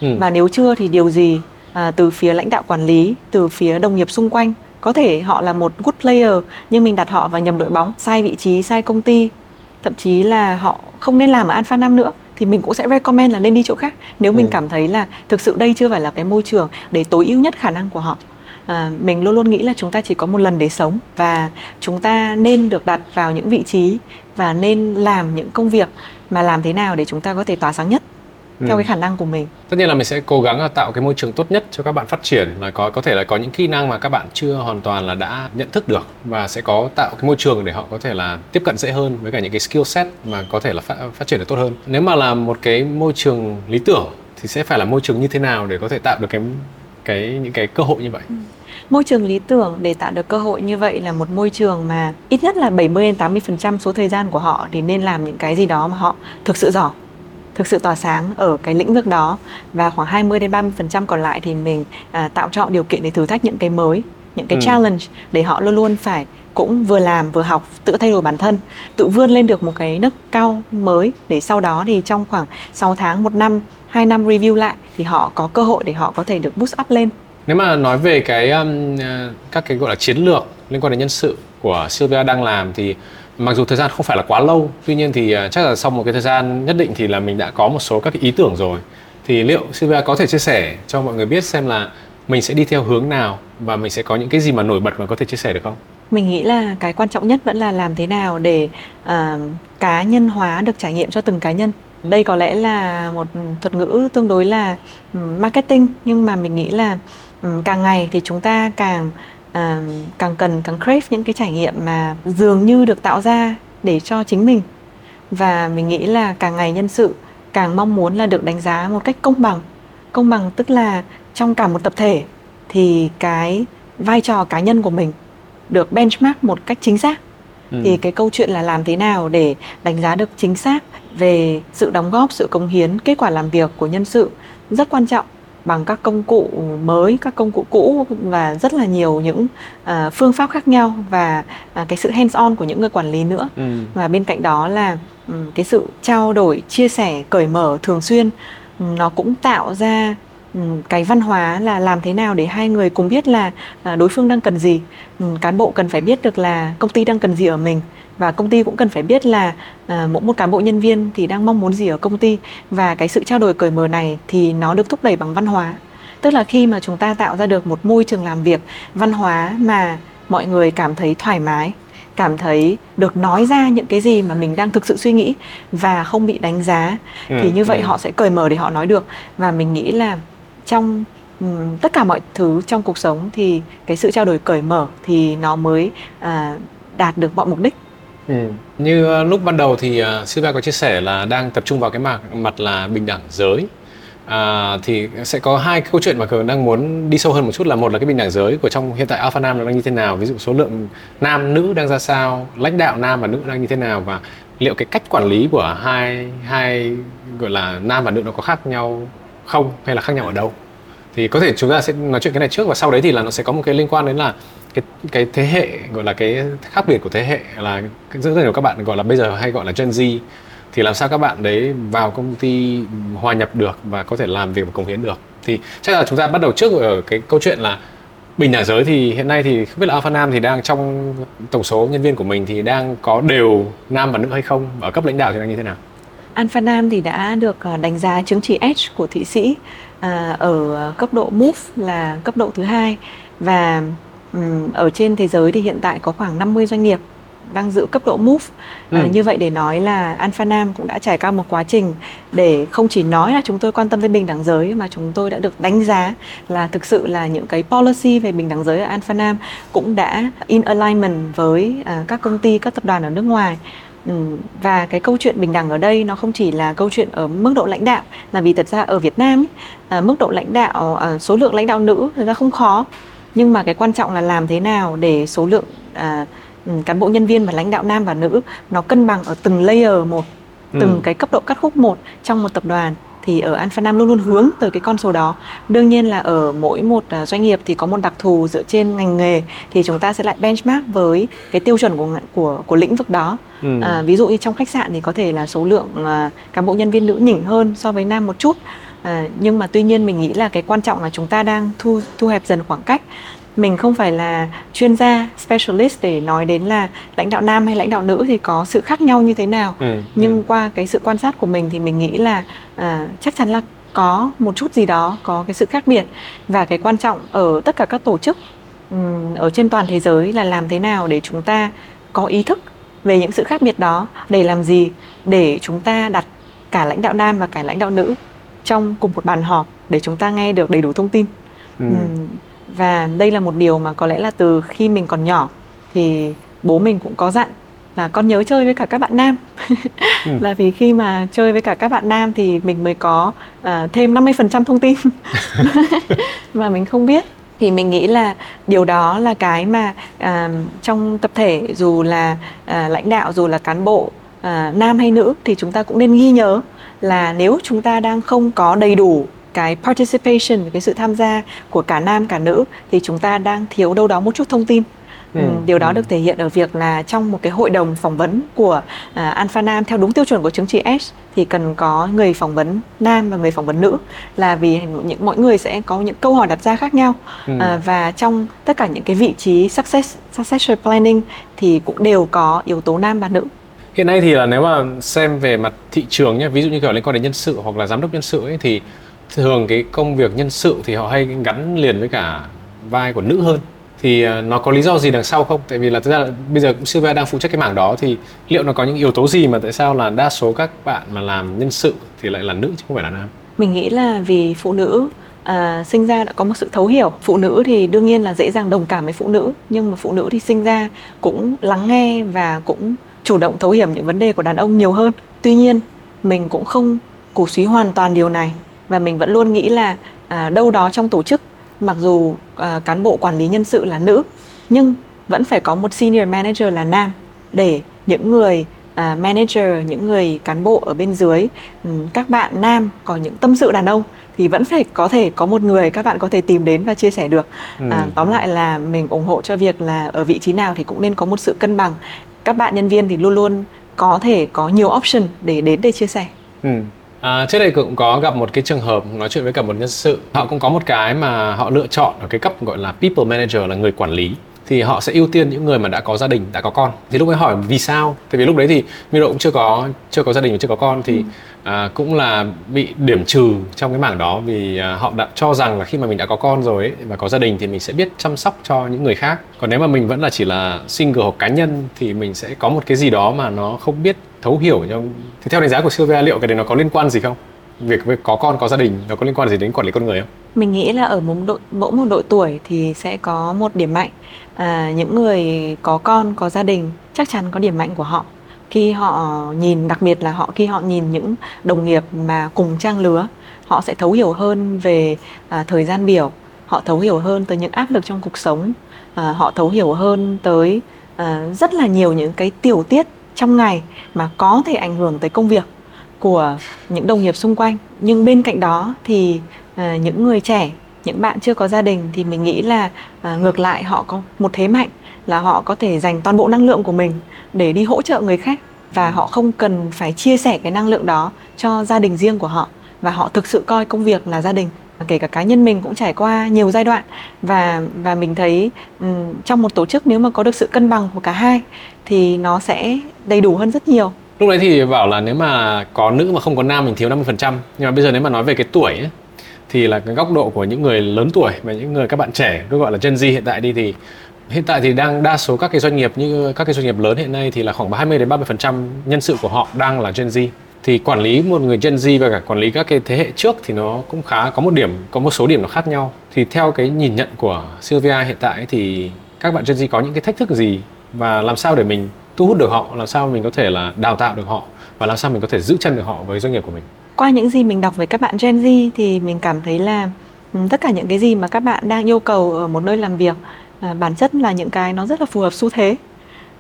Ừ. và nếu chưa thì điều gì à, từ phía lãnh đạo quản lý từ phía đồng nghiệp xung quanh? Có thể họ là một good player nhưng mình đặt họ vào nhầm đội bóng sai vị trí sai công ty. Thậm chí là họ không nên làm ở Alpha 5 nữa thì mình cũng sẽ recommend là nên đi chỗ khác. Nếu mình ừ. cảm thấy là thực sự đây chưa phải là cái môi trường để tối ưu nhất khả năng của họ à, mình luôn luôn nghĩ là chúng ta chỉ có một lần để sống và chúng ta nên được đặt vào những vị trí và nên làm những công việc mà làm thế nào để chúng ta có thể tỏa sáng nhất ừ. theo cái khả năng của mình. Tất nhiên là mình sẽ cố gắng là tạo cái môi trường tốt nhất cho các bạn phát triển là có có thể là có những kỹ năng mà các bạn chưa hoàn toàn là đã nhận thức được và sẽ có tạo cái môi trường để họ có thể là tiếp cận dễ hơn với cả những cái skill set mà có thể là phát, phát triển được tốt hơn. Nếu mà là một cái môi trường lý tưởng thì sẽ phải là môi trường như thế nào để có thể tạo được cái cái những cái cơ hội như vậy. Ừ môi trường lý tưởng để tạo được cơ hội như vậy là một môi trường mà ít nhất là 70 đến 80% số thời gian của họ thì nên làm những cái gì đó mà họ thực sự giỏi thực sự tỏa sáng ở cái lĩnh vực đó và khoảng 20 đến 30% còn lại thì mình à, tạo cho họ điều kiện để thử thách những cái mới, những cái ừ. challenge để họ luôn luôn phải cũng vừa làm vừa học tự thay đổi bản thân tự vươn lên được một cái nấc cao mới để sau đó thì trong khoảng 6 tháng một năm hai năm review lại thì họ có cơ hội để họ có thể được boost up lên. Nếu mà nói về cái um, ờ, các cái gọi là chiến lược liên quan đến nhân sự của Sylvia đang làm thì mặc dù thời gian không phải là quá lâu tuy nhiên thì uh, chắc là sau một cái thời gian nhất định thì là mình đã có một số các cái ý tưởng rồi. Thì liệu Sylvia có thể chia sẻ cho mọi người biết xem là mình sẽ đi theo hướng nào và mình sẽ có những cái gì mà nổi bật mà có thể chia sẻ được không? Mình nghĩ là cái quan trọng nhất vẫn là làm thế nào để uh, cá nhân hóa được trải nghiệm cho từng cá nhân đây có lẽ là một thuật ngữ tương đối là ừ, marketing nhưng mà mình nghĩ là ừ, càng ngày thì chúng ta càng à, càng cần càng crave những cái trải nghiệm mà dường như được tạo ra để cho chính mình. Và mình nghĩ là càng ngày nhân sự càng mong muốn là được đánh giá một cách công bằng. Công bằng tức là trong cả một tập thể thì cái vai trò cá nhân của mình được benchmark một cách chính xác ừ. thì cái câu chuyện là làm thế nào để đánh giá được chính xác về sự đóng góp sự cống hiến kết quả làm việc của nhân sự rất quan trọng bằng các công cụ mới các công cụ cũ và rất là nhiều những uh, phương pháp khác nhau và uh, cái sự hands on của những người quản lý nữa ừ. và bên cạnh đó là um, cái sự trao đổi chia sẻ cởi mở thường xuyên um, nó cũng tạo ra cái văn hóa là làm thế nào để hai người cùng biết là uh, đối phương đang cần gì. Um, cán bộ cần phải biết được là công ty đang cần gì ở mình và công ty cũng cần phải biết là à, mỗi một cán bộ nhân viên thì đang mong muốn gì ở công ty và cái sự trao đổi cởi mở này thì nó được thúc đẩy bằng văn hóa. Tức là khi mà chúng ta tạo ra được một môi trường làm việc văn hóa mà mọi người cảm thấy thoải mái cảm thấy được nói ra những cái gì mà mình đang thực sự suy nghĩ và không bị đánh giá ừ, thì như vậy ừ. họ sẽ cởi mở để họ nói được. Và mình nghĩ là trong um, tất cả mọi thứ trong cuộc sống thì cái sự trao đổi cởi mở thì nó mới à, đạt được mọi mục đích Ừ. Như ờ, lúc ban đầu thì ờ, uh, Silva có chia sẻ là đang tập trung vào cái mặt mặt là bình đẳng giới. À, thì sẽ có hai câu chuyện mà cường đang muốn đi sâu hơn một chút là một là cái bình đẳng giới của trong hiện tại Alpha Nam nó đang như thế nào ví dụ số lượng nam nữ đang ra sao lãnh đạo nam và nữ đang như thế nào và liệu cái cách quản lý của hai hai gọi là nam và nữ nó có khác nhau không hay là khác nhau ở đâu. Thì có thể chúng ta sẽ nói chuyện cái này trước và sau đấy thì là nó sẽ có một cái liên quan đến là cái cái thế hệ, gọi là cái khác biệt của thế hệ là rất nhiều các bạn, gọi là bây giờ hay gọi là Gen Z. Thì làm sao các bạn đấy vào công ty hòa nhập được và có thể làm việc và cống hiến được? Thì chắc là chúng ta bắt đầu trước ở cái câu chuyện là bình đẳng giới thì hiện nay thì không biết là Alpha Nam thì đang trong tổng số nhân viên của mình thì đang có đều nam và nữ hay không? Ở cấp lãnh đạo thì đang như thế nào? Alpha Nam thì đã được ờ, đánh giá chứng chỉ Edge của Thụy Sĩ à, ở cấp độ Move là cấp độ thứ hai. Và ở trên thế giới thì hiện tại có khoảng 50 doanh nghiệp đang giữ cấp độ move. Ừ. à, như vậy để nói là Alpha Nam cũng đã trải qua một quá trình để không chỉ nói là chúng tôi quan tâm đến bình đẳng giới mà chúng tôi đã được đánh giá là thực sự là những cái policy về bình đẳng giới ở Alpha Nam cũng đã in alignment với à, các công ty các tập đoàn ở nước ngoài và cái câu chuyện bình đẳng ở đây nó không chỉ là câu chuyện ở mức độ lãnh đạo là vì thật ra ở Việt Nam à, mức độ lãnh đạo à, số lượng lãnh đạo nữ thực ra không khó nhưng mà cái quan trọng là làm thế nào để số lượng à, ừ, cán bộ nhân viên và lãnh đạo nam và nữ nó cân bằng ở từng layer một từng ừ. cái cấp độ cắt khúc một trong một tập đoàn thì ở Alpha Nam luôn luôn hướng tới cái con số đó. Đương nhiên là ở mỗi một à, doanh nghiệp thì có một đặc thù dựa trên ngành nghề thì chúng ta sẽ lại benchmark với cái tiêu chuẩn của của của lĩnh vực đó. Ừ. À, ví dụ như trong khách sạn thì có thể là số lượng uh, cán bộ nhân viên nữ nhỉnh hơn so với nam một chút. À, nhưng mà tuy nhiên mình nghĩ là cái quan trọng là chúng ta đang thu thu hẹp dần khoảng cách mình không phải là chuyên gia specialist để nói đến là lãnh đạo nam hay lãnh đạo nữ thì có sự khác nhau như thế nào ừ, nhưng ừ. qua cái sự quan sát của mình thì mình nghĩ là à, chắc chắn là có một chút gì đó có cái sự khác biệt và cái quan trọng ở tất cả các tổ chức um, ở trên toàn thế giới là làm thế nào để chúng ta có ý thức về những sự khác biệt đó để làm gì để chúng ta đặt cả lãnh đạo nam và cả lãnh đạo nữ trong cùng một bàn họp để chúng ta nghe được đầy đủ thông tin ừ. um, và đây là một điều mà có lẽ là từ khi mình còn nhỏ thì bố mình cũng có dặn là con nhớ chơi với cả các bạn nam. Ừ. là vì khi mà chơi với cả các bạn nam thì mình mới có uh, thêm 50% thông tin. Mà mình không biết. Thì mình nghĩ là điều đó là cái mà uh, trong tập thể dù là uh, lãnh đạo dù là cán bộ uh, nam hay nữ thì chúng ta cũng nên ghi nhớ là nếu chúng ta đang không có đầy đủ cái participation cái sự tham gia của cả nam cả nữ thì chúng ta đang thiếu đâu đó một chút thông tin Ừ, điều đó ừ. được thể hiện ở việc là trong một cái hội đồng phỏng vấn của uh, Alpha Nam theo đúng tiêu chuẩn của chứng chỉ S thì cần có người phỏng vấn nam và người phỏng vấn nữ là vì những mỗi người sẽ có những câu hỏi đặt ra khác nhau ừ. uh, và trong tất cả những cái vị trí success succession planning thì cũng đều có yếu tố nam và nữ hiện nay thì là nếu mà xem về mặt thị trường nhé ví dụ như kiểu liên quan đến nhân sự hoặc là giám đốc nhân sự ấy thì thường cái công việc nhân sự thì họ hay gắn liền với cả vai của nữ hơn thì ờ, nó có lý do gì đằng sau không? Tại vì là thực ra là bây giờ Sylvia đang phụ trách cái mảng đó thì liệu nó có những yếu tố gì mà tại sao là đa số các bạn mà làm nhân sự thì lại là nữ chứ không phải là nam? Mình nghĩ là vì phụ nữ à, sinh ra đã có một sự thấu hiểu. Phụ nữ thì đương nhiên là dễ dàng đồng cảm với phụ nữ nhưng mà phụ nữ thì sinh ra cũng lắng nghe và cũng chủ động thấu hiểu những vấn đề của đàn ông nhiều hơn. Tuy nhiên mình cũng không cổ suý hoàn toàn điều này và mình vẫn luôn nghĩ là à, đâu đó trong tổ chức mặc dù à, cán bộ quản lý nhân sự là nữ nhưng vẫn phải có một senior manager là nam để những người à, manager những người cán bộ ở bên dưới các bạn nam có những tâm sự đàn ông thì vẫn phải có thể có một người các bạn có thể tìm đến và chia sẻ được ừ. à, tóm lại là mình ủng hộ cho việc là ở vị trí nào thì cũng nên có một sự cân bằng các bạn nhân viên thì luôn luôn có thể có nhiều option để đến để chia sẻ ừ. À, trước đây cũng có gặp một cái trường hợp nói chuyện với cả một nhân sự. Họ cũng có một cái mà họ lựa chọn ở cái cấp gọi là people manager là người quản lý. Thì họ sẽ ưu tiên những người mà đã có gia đình đã có con. Thì lúc ấy hỏi vì sao? Tại vì lúc đấy thì Miro cũng chưa có chưa có gia đình và chưa có con thì ừ. à, cũng là bị điểm trừ trong cái mảng đó vì à, họ đã cho rằng là khi mà mình đã có con rồi ấy, và có gia đình thì mình sẽ biết chăm sóc cho những người khác. Còn nếu mà mình vẫn là chỉ là single hoặc cá nhân thì mình sẽ có một cái gì đó mà nó không biết thấu hiểu nhau thì theo đánh giá của Sylvia liệu cái đấy nó có liên quan gì không? Việc có con có gia đình nó có liên quan gì đến quản lý con người không? Mình nghĩ là ở một độ mỗi một độ tuổi thì sẽ có một điểm mạnh. À, những người có con có gia đình chắc chắn có điểm mạnh của họ. Khi họ nhìn đặc biệt là họ khi họ nhìn những đồng nghiệp mà cùng trang lứa họ sẽ thấu hiểu hơn về à, thời gian biểu. Họ thấu hiểu hơn tới những áp lực trong cuộc sống. À, họ thấu hiểu hơn tới à, rất là nhiều những cái tiểu tiết trong ngày mà có thể ảnh hưởng tới công việc của những đồng nghiệp xung quanh. Nhưng bên cạnh đó thì à, những người trẻ những bạn chưa có gia đình thì mình nghĩ là à, ngược lại họ có một thế mạnh là họ có thể dành toàn bộ năng lượng của mình để đi hỗ trợ người khác và họ không cần phải chia sẻ cái năng lượng đó cho gia đình riêng của họ. Và họ thực sự coi công việc là gia đình kể cả cá nhân mình cũng trải qua nhiều giai đoạn. Và và mình thấy um, trong một tổ chức nếu mà có được sự cân bằng của cả hai thì nó sẽ đầy đủ hơn rất nhiều. Lúc đấy thì bảo là nếu mà có nữ mà không có nam mình thiếu 50% nhưng mà bây giờ nếu mà nói về cái tuổi ấy, thì là cái góc độ của những người lớn tuổi và những người các bạn trẻ cứ gọi là Gen Z hiện tại đi thì hiện tại thì đang đa số các cái doanh nghiệp như các cái doanh nghiệp lớn hiện nay thì là khoảng 20 đến 30% nhân sự của họ đang là Gen Z thì quản lý một người Gen Z và cả quản lý các cái thế hệ trước thì nó cũng khá, có một điểm, có một số điểm nó khác nhau. Thì theo cái nhìn nhận của Sylvia hiện tại thì các bạn Gen Z có những cái thách thức gì và làm sao để mình thu hút được họ, làm sao mình có thể là đào tạo được họ và làm sao mình có thể giữ chân được họ với doanh nghiệp của mình? Qua những gì mình đọc về các bạn Gen Z thì mình cảm thấy là ừ, tất cả những cái gì mà các bạn đang yêu cầu ở một nơi làm việc à, bản chất là những cái nó rất là phù hợp xu thế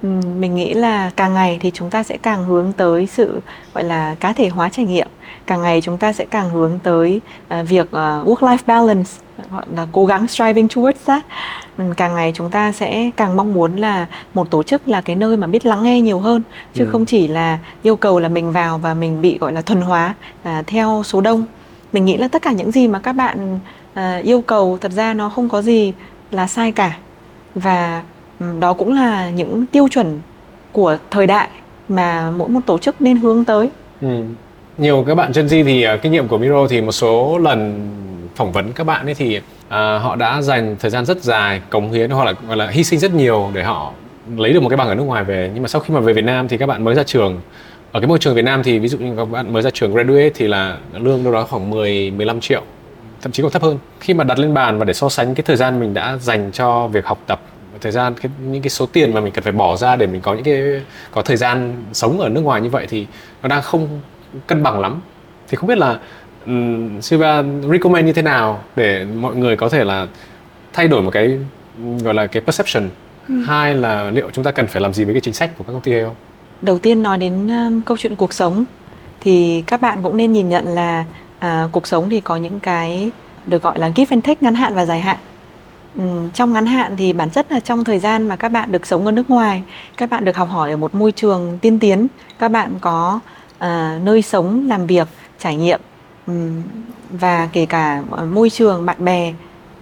mình nghĩ là càng ngày thì chúng ta sẽ càng hướng tới sự gọi là cá thể hóa trải nghiệm. Càng ngày chúng ta sẽ càng hướng tới uh, việc uh, work life balance gọi là cố gắng striving towards that. Càng ngày chúng ta sẽ càng mong muốn là một tổ chức là cái nơi mà biết lắng nghe nhiều hơn chứ ừ. không chỉ là yêu cầu là mình vào và mình bị gọi là thuần hóa uh, theo số đông. Mình nghĩ là tất cả những gì mà các bạn uh, yêu cầu thật ra nó không có gì là sai cả. Và đó cũng là những tiêu chuẩn của thời đại mà mỗi một tổ chức nên hướng tới. Ừ. nhiều các bạn Gen Z thì uh, kinh nghiệm của Miro thì một số lần phỏng vấn các bạn ấy thì uh, họ đã dành thời gian rất dài cống hiến hoặc là gọi là hy sinh rất nhiều để họ lấy được một cái bằng ở nước ngoài về. Nhưng mà sau khi mà về Việt Nam thì các bạn mới ra trường. Ở cái môi trường Việt Nam thì ví dụ như các bạn mới ra trường graduate thì là lương đâu đó khoảng 10 15 triệu thậm chí còn thấp hơn. Khi mà đặt lên bàn và để so sánh cái thời gian mình đã dành cho việc học tập thời gian cái, những cái số tiền mà mình cần phải bỏ ra để mình có những cái có thời gian sống ở nước ngoài như vậy thì nó đang không cân bằng lắm. Thì không biết là um, Silva recommend như thế nào để mọi người có thể là thay đổi một cái gọi là cái perception? Ừ. hai là liệu chúng ta cần phải làm gì với cái chính sách của các công ty hay không? Đầu tiên nói đến um, câu chuyện cuộc sống thì các bạn cũng nên nhìn nhận là à, cuộc sống thì có những cái được gọi là give and take ngắn hạn và dài hạn Ừ, trong ngắn hạn thì bản chất là trong thời gian mà các bạn được sống ở nước ngoài, các bạn được học hỏi ở một môi trường tiên tiến, các bạn có uh, nơi sống, làm việc, trải nghiệm um, và kể cả môi trường bạn bè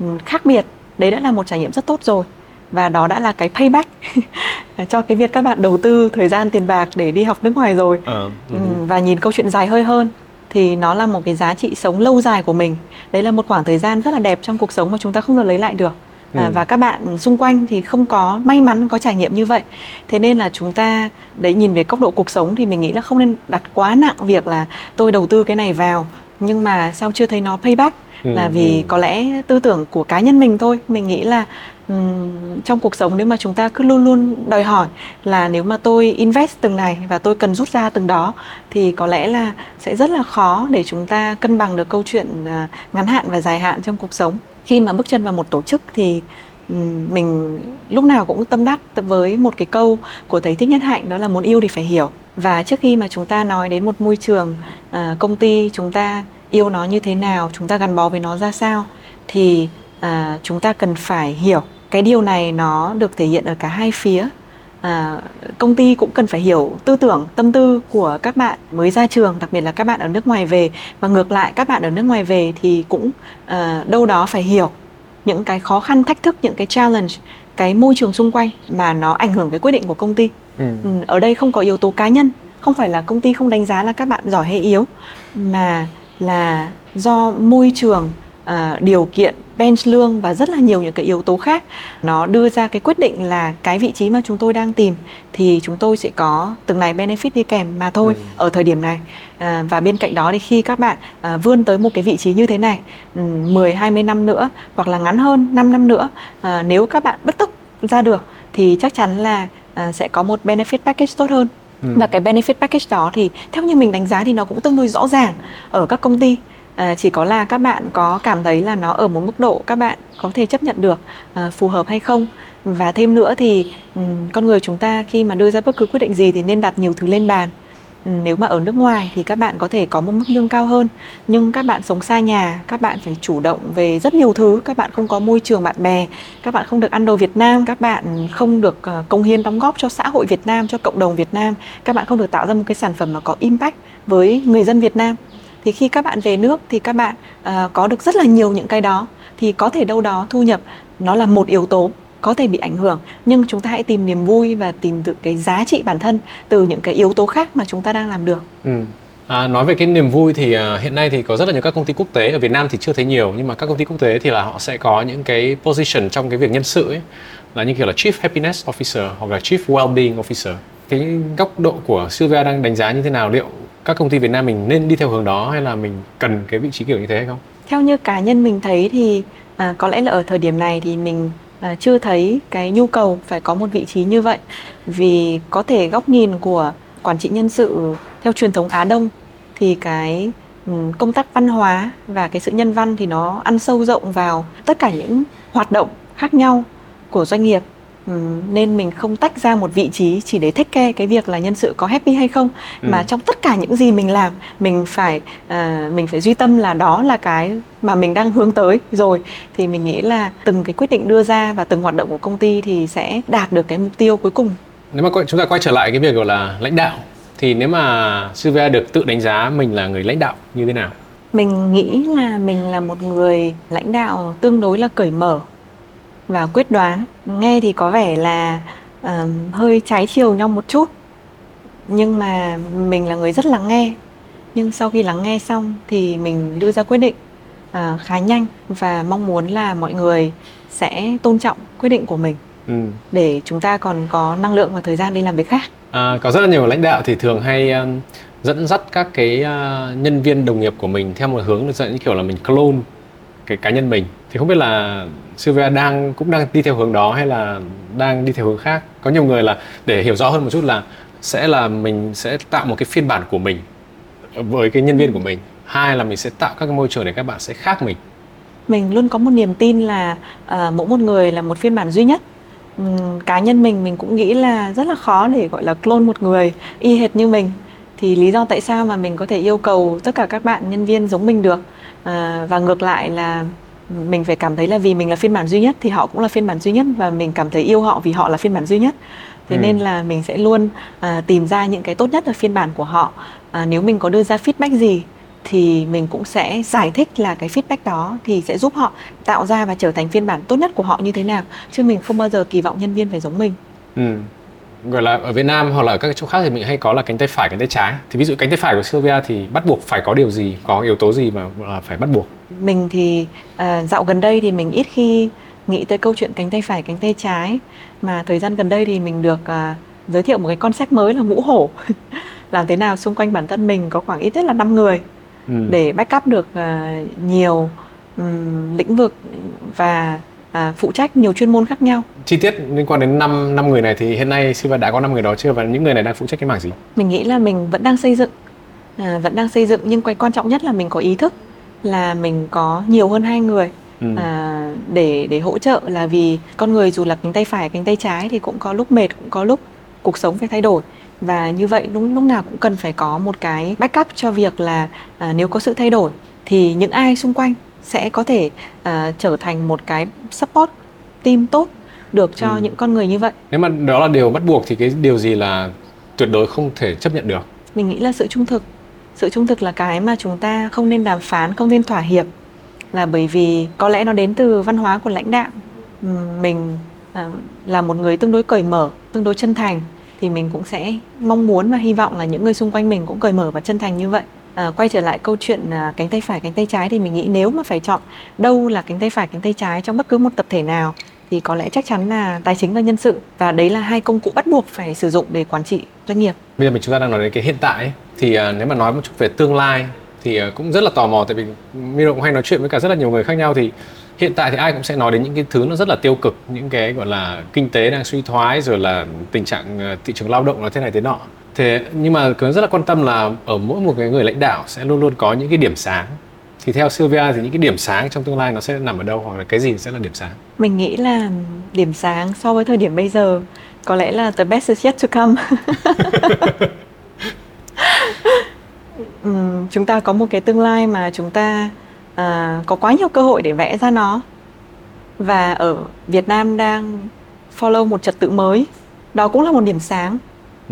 um, khác biệt, đấy đã là một trải nghiệm rất tốt rồi. Và đó đã là cái payback cho cái việc các bạn đầu tư thời gian tiền bạc để đi học nước ngoài rồi. Uh, uh-huh. và nhìn câu chuyện dài hơi hơn thì nó là một cái giá trị sống lâu dài của mình. Đấy là một khoảng thời gian rất là đẹp trong cuộc sống mà chúng ta không thể lấy lại được. À, ừ. và các bạn xung quanh thì không có may mắn có trải nghiệm như vậy. Thế nên là chúng ta đấy nhìn về góc độ cuộc sống thì mình nghĩ là không nên đặt quá nặng việc là tôi đầu tư cái này vào nhưng mà sao chưa thấy nó payback? Ừ, là vì ừ. có lẽ tư tưởng của cá nhân mình thôi. Mình nghĩ là trong cuộc sống nếu mà chúng ta cứ luôn luôn đòi hỏi là nếu mà tôi invest từng này và tôi cần rút ra từng đó thì có lẽ là sẽ rất là khó để chúng ta cân bằng được câu chuyện à, ngắn hạn và dài hạn trong cuộc sống. Khi mà bước chân vào một tổ chức thì mình lúc nào cũng tâm đắc với một cái câu của thầy thích nhất hạnh, đó là muốn yêu thì phải hiểu và trước khi mà chúng ta nói đến một môi trường à, công ty chúng ta yêu nó như thế nào, chúng ta gắn bó với nó ra sao thì à, chúng ta cần phải hiểu cái điều này nó được thể hiện ở cả hai phía. À, công ty cũng cần phải hiểu tư tưởng tâm tư của các bạn mới ra trường đặc biệt là các bạn ở nước ngoài về. Và ngược lại các bạn ở nước ngoài về thì cũng à, đâu đó phải hiểu những cái khó khăn thách thức những cái challenge cái môi trường xung quanh mà nó ảnh hưởng cái quyết định của công ty. Ừ. ừ ở đây không có yếu tố cá nhân không phải là công ty không đánh giá là các bạn giỏi hay yếu mà là do môi trường uh, điều kiện bench lương và rất là nhiều những cái yếu tố khác nó đưa ra cái quyết định là cái vị trí mà chúng tôi đang tìm thì chúng tôi sẽ có từng này benefit đi kèm mà thôi ừ. ở thời điểm này à, và bên cạnh đó thì khi các bạn à, vươn tới một cái vị trí như thế này um, 10 20 năm nữa hoặc là ngắn hơn 5 năm nữa à, nếu các bạn bất tốc ra được thì chắc chắn là à, sẽ có một benefit package tốt hơn ừ. và cái benefit package đó thì theo như mình đánh giá thì nó cũng tương đối rõ ràng ở các công ty à, chỉ có là các bạn có cảm thấy là nó ở một mức độ các bạn có thể chấp nhận được à, phù hợp hay không. Và thêm nữa thì um, con người chúng ta khi mà đưa ra bất cứ quyết định gì thì nên đặt nhiều thứ lên bàn. Ừ, nếu mà ở nước ngoài thì các bạn có thể có một mức lương cao hơn nhưng các bạn sống xa nhà các bạn phải chủ động về rất nhiều thứ các bạn không có môi trường bạn bè các bạn không được ăn đồ Việt Nam các bạn không được ờ, công hiến đóng góp cho xã hội Việt Nam cho cộng đồng Việt Nam các bạn không được tạo ra một cái sản phẩm mà có impact với người dân Việt Nam thì khi các bạn về nước thì các bạn uh, có được rất là nhiều những cái đó thì có thể đâu đó thu nhập nó là một yếu tố có thể bị ảnh hưởng nhưng chúng ta hãy tìm niềm vui và tìm được cái giá trị bản thân từ những cái yếu tố khác mà chúng ta đang làm được. Ừ. À, nói về cái niềm vui thì uh, hiện nay thì có rất là nhiều các công ty quốc tế ở Việt Nam thì chưa thấy nhiều nhưng mà các công ty quốc tế thì là họ sẽ có những cái position trong cái việc nhân sự ấy là như kiểu là Chief Happiness Officer hoặc là Chief Wellbeing Officer. Cái góc độ của Sylvia đang đánh giá như thế nào liệu các công ty Việt Nam mình nên đi theo hướng đó hay là mình cần cái vị trí kiểu như thế hay không? Theo như cá nhân mình thấy thì à, có lẽ là ở thời điểm này thì mình à, chưa thấy cái nhu cầu phải có một vị trí như vậy vì có thể góc nhìn của quản trị nhân sự theo truyền thống Á Đông thì cái công tác văn hóa và cái sự nhân văn thì nó ăn sâu rộng vào tất cả những hoạt động khác nhau của doanh nghiệp nên mình không tách ra một vị trí chỉ để thích care cái việc là nhân sự có happy hay không. Ừ. mà trong tất cả những gì mình làm mình phải uh, mình phải duy tâm là đó là cái mà mình đang hướng tới. Rồi thì mình nghĩ là từng cái quyết định đưa ra và từng hoạt động của công ty thì sẽ đạt được cái mục tiêu cuối cùng. Nếu mà chúng ta quay trở lại cái việc gọi là lãnh đạo thì nếu mà Sylvia được tự đánh giá mình là người lãnh đạo như thế nào? Mình nghĩ là mình là một người lãnh đạo tương đối là cởi mở và quyết đoán. Nghe thì có vẻ là uh, hơi trái chiều nhau một chút. Nhưng mà mình là người rất lắng nghe. Nhưng sau khi lắng nghe xong thì mình đưa ra quyết định uh, khá nhanh và mong muốn là mọi người sẽ tôn trọng quyết định của mình. Ừ. để chúng ta còn có năng lượng và thời gian đi làm việc khác. À, có rất là nhiều lãnh đạo thì thường hay um, dẫn dắt các cái uh, nhân viên đồng nghiệp của mình theo một hướng như kiểu là mình clone cái cá nhân mình. Thì không biết là Sylvia đang cũng đang đi theo hướng đó hay là đang đi theo hướng khác? Có nhiều người là để hiểu rõ hơn một chút là sẽ là mình sẽ tạo một cái phiên bản của mình với cái nhân viên của mình. Hai là mình sẽ tạo các cái môi trường để các bạn sẽ khác mình. Mình luôn có một niềm tin là uh, mỗi một người là một phiên bản duy nhất. Um, cá nhân mình mình cũng nghĩ là rất là khó để gọi là clone một người y hệt như mình. Thì lý do tại sao mà mình có thể yêu cầu tất cả các bạn nhân viên giống mình được? À, và ngược lại là mình phải cảm thấy là vì mình là phiên bản duy nhất thì họ cũng là phiên bản duy nhất và mình cảm thấy yêu họ vì họ là phiên bản duy nhất. Thế ừ. nên là mình sẽ luôn à, tìm ra những cái tốt nhất ở phiên bản của họ. À, nếu mình có đưa ra feedback gì thì mình cũng sẽ giải thích là cái feedback đó thì sẽ giúp họ tạo ra và trở thành phiên bản tốt nhất của họ như thế nào. Chứ mình không bao giờ kỳ vọng nhân viên phải giống mình. Ừ gọi là ở Việt Nam hoặc là ở các chỗ khác thì mình hay có là cánh tay phải cánh tay trái. Thì ví dụ cánh tay phải của Sylvia thì bắt buộc phải có điều gì có yếu tố gì mà là phải bắt buộc? Mình thì à, dạo gần đây thì mình ít khi nghĩ tới câu chuyện cánh tay phải cánh tay trái. Mà thời gian gần đây thì mình được à, giới thiệu một cái concept mới là ngũ hổ. Làm thế nào xung quanh bản thân mình có khoảng ít nhất là 5 người ừ. để backup được à, nhiều um, lĩnh vực và à, phụ trách nhiều chuyên môn khác nhau. Chi tiết liên quan đến năm năm người này thì hiện nay Silva đã có năm người đó chưa và những người này đang phụ trách cái mảng gì? Mình nghĩ là mình vẫn đang xây dựng, à, vẫn đang xây dựng nhưng cái quan trọng nhất là mình có ý thức là mình có nhiều hơn hai người. Ừ. À, để để hỗ trợ là vì con người dù là cánh tay phải cánh tay trái thì cũng có lúc mệt cũng có lúc cuộc sống phải thay đổi và như vậy lúc lúc nào cũng cần phải có một cái backup cho việc là à, nếu có sự thay đổi thì những ai xung quanh sẽ có thể uh, trở thành một cái support team tốt được cho ừ. những con người như vậy. Nếu mà đó là điều bắt buộc thì cái điều gì là tuyệt đối không thể chấp nhận được? Mình nghĩ là sự trung thực. Sự trung thực là cái mà chúng ta không nên đàm phán, không nên thỏa hiệp là bởi vì có lẽ nó đến từ văn hóa của lãnh đạo. Mình uh, là một người tương đối cởi mở, tương đối chân thành thì mình cũng sẽ mong muốn và hy vọng là những người xung quanh mình cũng cởi mở và chân thành như vậy à, quay trở lại câu chuyện à, cánh tay phải cánh tay trái thì mình nghĩ nếu mà phải chọn đâu là cánh tay phải cánh tay trái trong bất cứ một tập thể nào thì có lẽ chắc chắn là tài chính và nhân sự và đấy là hai công cụ bắt buộc phải sử dụng để quản trị doanh nghiệp. Bây giờ mình chúng ta đang nói đến cái hiện tại ấy, thì à, nếu mà nói một chút về tương lai thì à, cũng rất là tò mò tại vì Miro cũng hay nói chuyện với cả rất là nhiều người khác nhau thì hiện tại thì ai cũng sẽ nói đến những cái thứ nó rất là tiêu cực những cái gọi là kinh tế đang suy thoái rồi là tình trạng à, thị trường lao động là thế này thế nọ thế nhưng mà cứ rất là quan tâm là ở mỗi một cái người lãnh đạo sẽ luôn luôn có những cái điểm sáng. Thì theo Sylvia thì những cái điểm sáng trong tương lai nó sẽ nằm ở đâu hoặc là cái gì sẽ là điểm sáng? Mình nghĩ là điểm sáng so với thời điểm bây giờ có lẽ là the best is yet to come. Um, chúng ta có một cái tương lai mà chúng ta uh, có quá nhiều cơ hội để vẽ ra nó. Và ở Việt Nam đang follow một trật tự mới. Đó cũng là một điểm sáng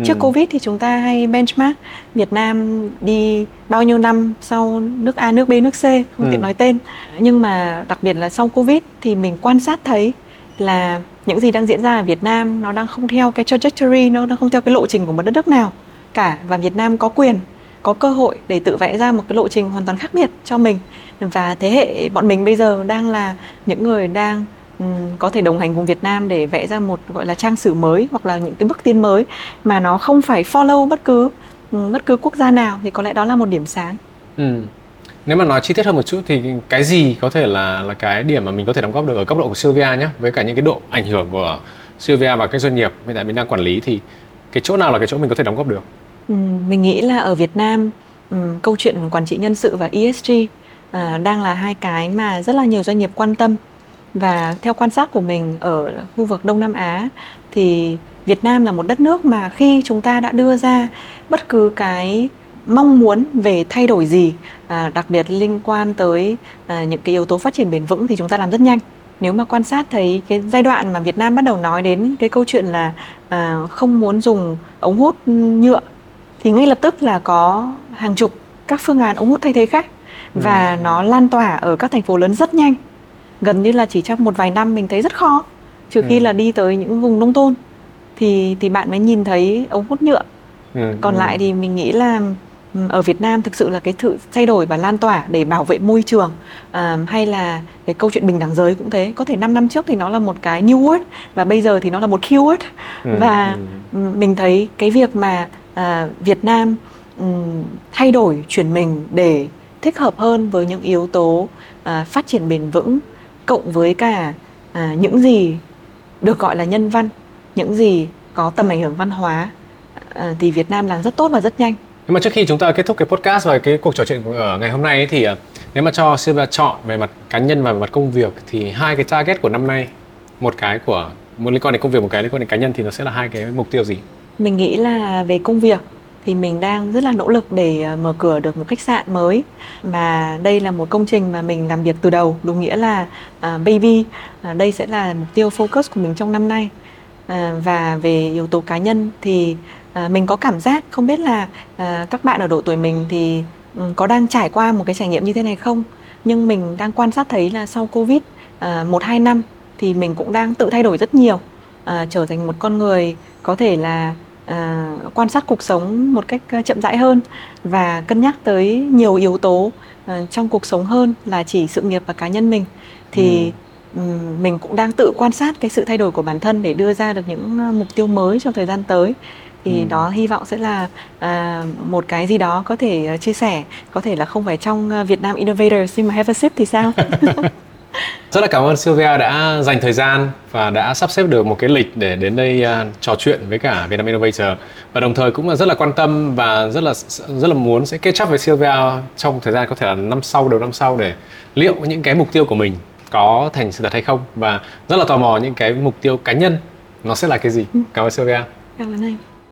trước ừ. covid thì chúng ta hay benchmark Việt Nam đi bao nhiêu năm sau nước A nước B nước C không ừ. tiện nói tên nhưng mà đặc biệt là sau covid thì mình quan sát thấy là những gì đang diễn ra ở Việt Nam nó đang không theo cái trajectory nó đang không theo cái lộ trình của một đất nước nào cả và Việt Nam có quyền có cơ hội để tự vẽ ra một cái lộ trình hoàn toàn khác biệt cho mình và thế hệ bọn mình bây giờ đang là những người đang có thể đồng hành cùng Việt Nam để vẽ ra một gọi là trang sử mới hoặc là những cái bước tiến mới mà nó không phải follow bất cứ bất cứ quốc gia nào thì có lẽ đó là một điểm sáng. Ừ. Nếu mà nói chi tiết hơn một chút thì cái gì có thể là là cái điểm mà mình có thể đóng góp được ở cấp độ của Sylvia nhé với cả những cái độ ảnh hưởng của Sylvia và các doanh nghiệp hiện tại mình đang quản lý thì cái chỗ nào là cái chỗ mình có thể đóng góp được? Ừ, mình nghĩ là ở Việt Nam um, câu chuyện quản trị nhân sự và ESG uh, à, đang là hai cái mà rất là nhiều doanh nghiệp quan tâm và theo quan sát của mình ở khu vực Đông Nam Á thì Việt Nam là một đất nước mà khi chúng ta đã đưa ra bất cứ cái mong muốn về thay đổi gì à, đặc biệt liên quan tới à, những cái yếu tố phát triển bền vững thì chúng ta làm rất nhanh. Nếu mà quan sát thấy cái giai đoạn mà Việt Nam bắt đầu nói đến cái câu chuyện là à, không muốn dùng ống hút nhựa thì ngay lập tức là có hàng chục các phương án ống hút thay thế khác. Và ừ. nó lan tỏa ở các thành phố lớn rất nhanh gần như là chỉ trong một vài năm mình thấy rất khó trừ khi ừ. là đi tới những vùng nông thôn thì thì bạn mới nhìn thấy ống hút nhựa ừ. còn ừ. lại thì mình nghĩ là ừ, ở Việt Nam thực sự là cái sự thay đổi và lan tỏa để bảo vệ môi trường à, hay là cái câu chuyện bình đẳng giới cũng thế có thể 5 năm trước thì nó là một cái new word và bây giờ thì nó là một keyword ừ. và ừ. mình thấy cái việc mà à, Việt Nam um, thay đổi chuyển mình để thích hợp hơn với những yếu tố à, phát triển bền vững cộng với cả à, những gì được gọi là nhân văn những gì có tầm ảnh hưởng văn hóa à, thì Việt Nam làm rất tốt và rất nhanh. Nhưng mà trước khi chúng ta kết thúc cái podcast và cái cuộc trò chuyện ở ngày hôm nay ấy, thì à, nếu mà cho Silva chọn về mặt cá nhân và về mặt công việc thì hai cái target của năm nay một cái của một liên quan đến công việc một cái liên quan đến cá nhân thì nó sẽ là hai cái mục tiêu gì? Mình nghĩ là về công việc thì mình đang rất là nỗ lực để ờ, mở cửa được một khách sạn mới. Mà đây là một công trình mà mình làm việc từ đầu đúng nghĩa là uh, baby uh, đây sẽ là mục tiêu focus của mình trong năm nay. Uh, và về yếu tố cá nhân thì uh, mình có cảm giác không biết là uh, các bạn ở độ tuổi mình thì um, có đang trải qua một cái trải nghiệm như thế này không? Nhưng mình đang quan sát thấy là sau covid một hai năm thì mình cũng đang tự thay đổi rất nhiều. Uh, trở thành một con người có thể là à, quan sát cuộc sống một cách ờ, chậm rãi hơn và cân nhắc tới nhiều yếu tố à, trong cuộc sống hơn là chỉ sự nghiệp và cá nhân mình thì ừ. mình cũng đang tự quan sát cái sự thay đổi của bản thân để đưa ra được những mục tiêu mới trong thời gian tới thì ừ. đó hy vọng sẽ là à, một cái gì đó có thể chia sẻ có thể là không phải trong Việt Nam Innovators nhưng mà Have a Sip thì sao Rất là cảm ơn Sylvia đã dành thời gian và đã sắp xếp được một cái lịch để đến đây uh, trò chuyện với cả Vietnam Innovator và đồng thời cũng là rất là quan tâm và rất là rất là muốn sẽ kết chấp với Sylvia trong thời gian có thể là năm sau đầu năm sau để liệu những cái mục tiêu của mình có thành sự thật hay không và rất là tò mò những cái mục tiêu cá nhân nó sẽ là cái gì. Ừ. Cảm ơn Sylvia. Cảm ơn anh.